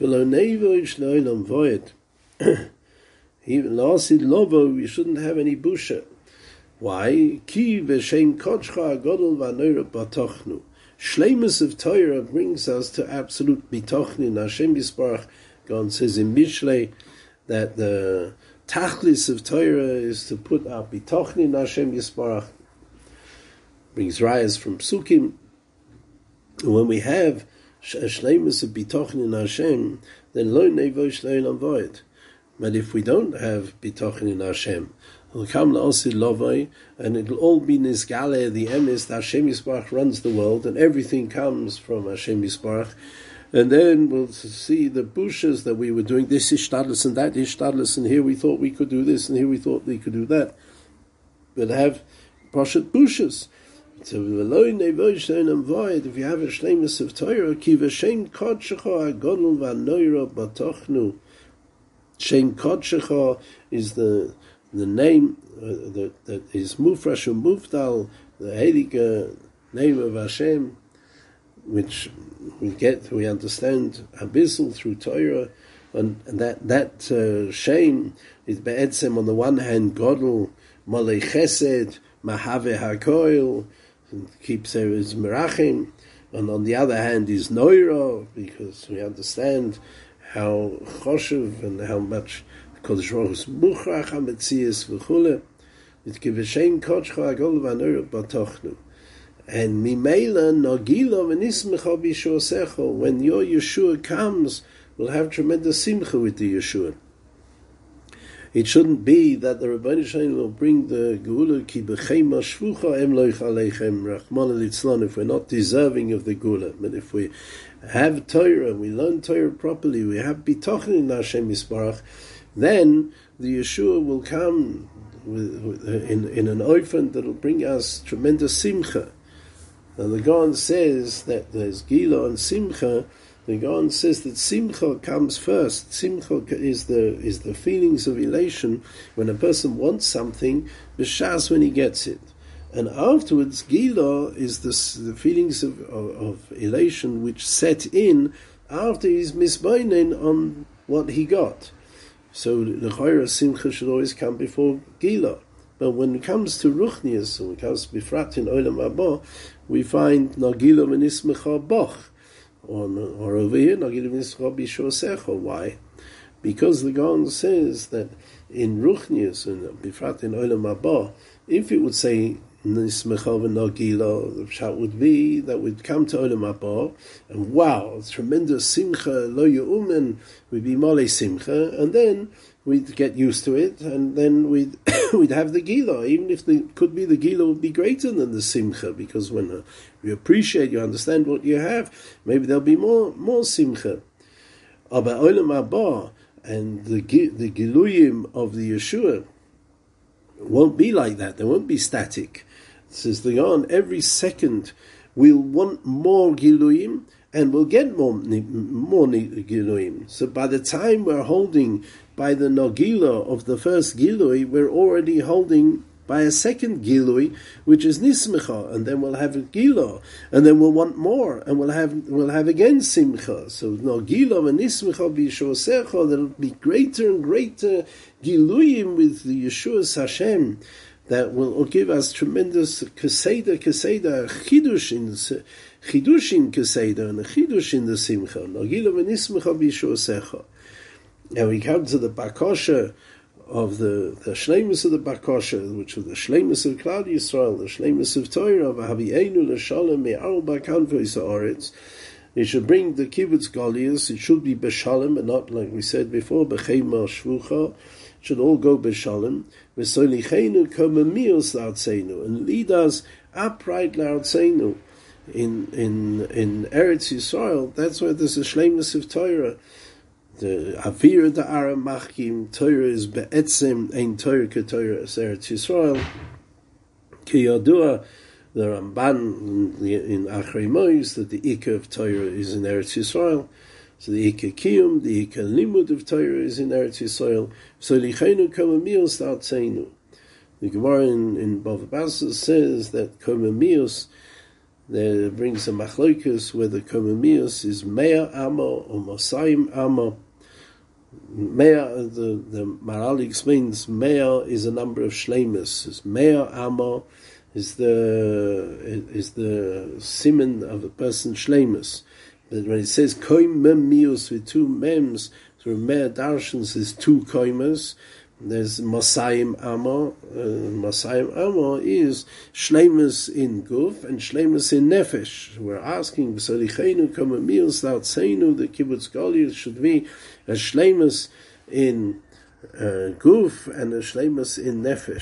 Even lasid lovo, we shouldn't have any busha. Why? Ki v'shem kochcha agodol v'anoira batochnu. Shlemus of Torah brings us to absolute bitochnin. Hashem Yisbarach God says in Mishlei that the tachlis of Torah is to put our bitochnin Hashem Yisbarach. Brings rayas from psukim. When we have shlemus of bitochnin Hashem, then lo nevosh lo void. But if we don't have bitochnin Hashem, will come Osid Lovoi, and it'll all be Nizgale, the emes that Hashem Yisbarach runs the world, and everything comes from Hashem Yisbarach. And then we'll see the bushes that we were doing, this is and that is Shtadlis, and here we thought we could do this, and here we thought we could do that. But have Proshet bushes. So if you have a shlemus of Torah, ki v'shem kodshecha agodol v'anoira batochnu. Shem kodshecha is the the name uh, that, that is Mufrash Mufdal, the Heilige name of Hashem, which we get, we understand Abyssal through Torah, and, and that that uh, shame is Be'etzem on the one hand Godel Malei Chesed Mahave HaKoil keeps there is Merachim, and on the other hand is Noira because we understand how choshev and how much Kodesh Baruch Hu's Muchrach HaMetzias v'chule, mit Kiveshem Kodesh Agol V'anur Batochnu. And Mimela Nogilo V'nismecha B'Yishuasecho, when your Yeshua comes, we'll have tremendous simcha with the Yeshua. It shouldn't be that the Rabbi Shalom will bring the Gula ki shvucha em loich aleichem rachman litzlan if we're not deserving of the Gula. But if we have Torah, we learn Torah properly, we have bitochen in Hashem Yisbarach, then the Yeshua will come with, with, in, in an orphan that will bring us tremendous simcha. And the Gaon says that there's Gila and Simcha. The Gaon says that Simcha comes first. Simcha is the is the feelings of elation when a person wants something, b'shas when he gets it. And afterwards, Gila is the, the feelings of, of, of elation which set in after he's misbeinen on what he got. So the Chayra Simcha should always come before Gila. But when it comes to Ruchnias, when it comes to Bifrat in Olam Haba, we find Nagila Menismecha Boch. Or, over here, Nagila Menismecha Bishosecha. Why? Because the Gaon says that in Ruchnias and Bifrat in Olam Haba, if it would say Nismecha v'Nagila, the pshat would be that we'd come to Olam Haba, and wow, tremendous simcha, lo yu'umen, we'd be mole simcha, and then we'd get used to it, and then we'd we'd have the gila, even if the could be the gila would be greater than the simcha, because when uh, you appreciate, you understand what you have, maybe there'll be more more simcha. Aber Olam Haba and the the giluyim of the Yeshua won't be like that. They won't be static says the Gaon, every second we'll want more Giluim and we'll get more, more Giluim. So by the time we're holding by the Nogila of the first Gilui, we're already holding by a second Gilui, which is Nismecha, and then we'll have a Gila, and then we'll want more, and we'll have we'll have again Simcha. So Nogila and Nismecha B'Yishosecha, there'll be greater and greater Giluyim with the Yeshua Hashem that will give us tremendous keseda, keseda, chidush in chidush in keseda and chidush in the simcha. And we come to the bakosha of the the shlemus of the bakosha, which is the shlemus of Klal Yisrael, the shlemus of Torah, v'havienu l'shalom me'al bakanvo yisa'aretz. It should bring the kibbutz galias. It should be beshalom, and not like we said before, bechema shvucha should all go b'shalom. V'solichenu komemios la'artzenu, and lead us upright la'artzenu. In in in Eretz Yisrael, that's where there's a shlemus of Torah. The Avir the Aram Machkim Torah is be'etzim ein Torah ke'Torah Eretz Yisrael. Ki Yadua, the Ramban in Achrei Mois, that the Ikka of Torah is in Eretz Yisrael. So the Ika Kiyum, the Ika Limud of Torah is in Eretz Yisrael. So the Lichenu Komamios Ta'atzeinu. The Gemara in, in Bava Basra says that Komamios, there brings a machloikus where the komamius is mea amo or mosaim amo. Mea, the, the Maharal explains, mea is a number of shlemus. Is mea amo is the is the simon of a person shlemus. But when it says koim mem mius with two mems, through mea darshans is two koimas. There's Masayim Amo. Uh, Masayim Amo is Shlemus in Guf and Shlemus in Nefesh. We're asking, B'sarichenu kamamil Seinu, the Kibbutz Goliath should be a Shlemus in uh, Guf and a Shlemus in Nefesh.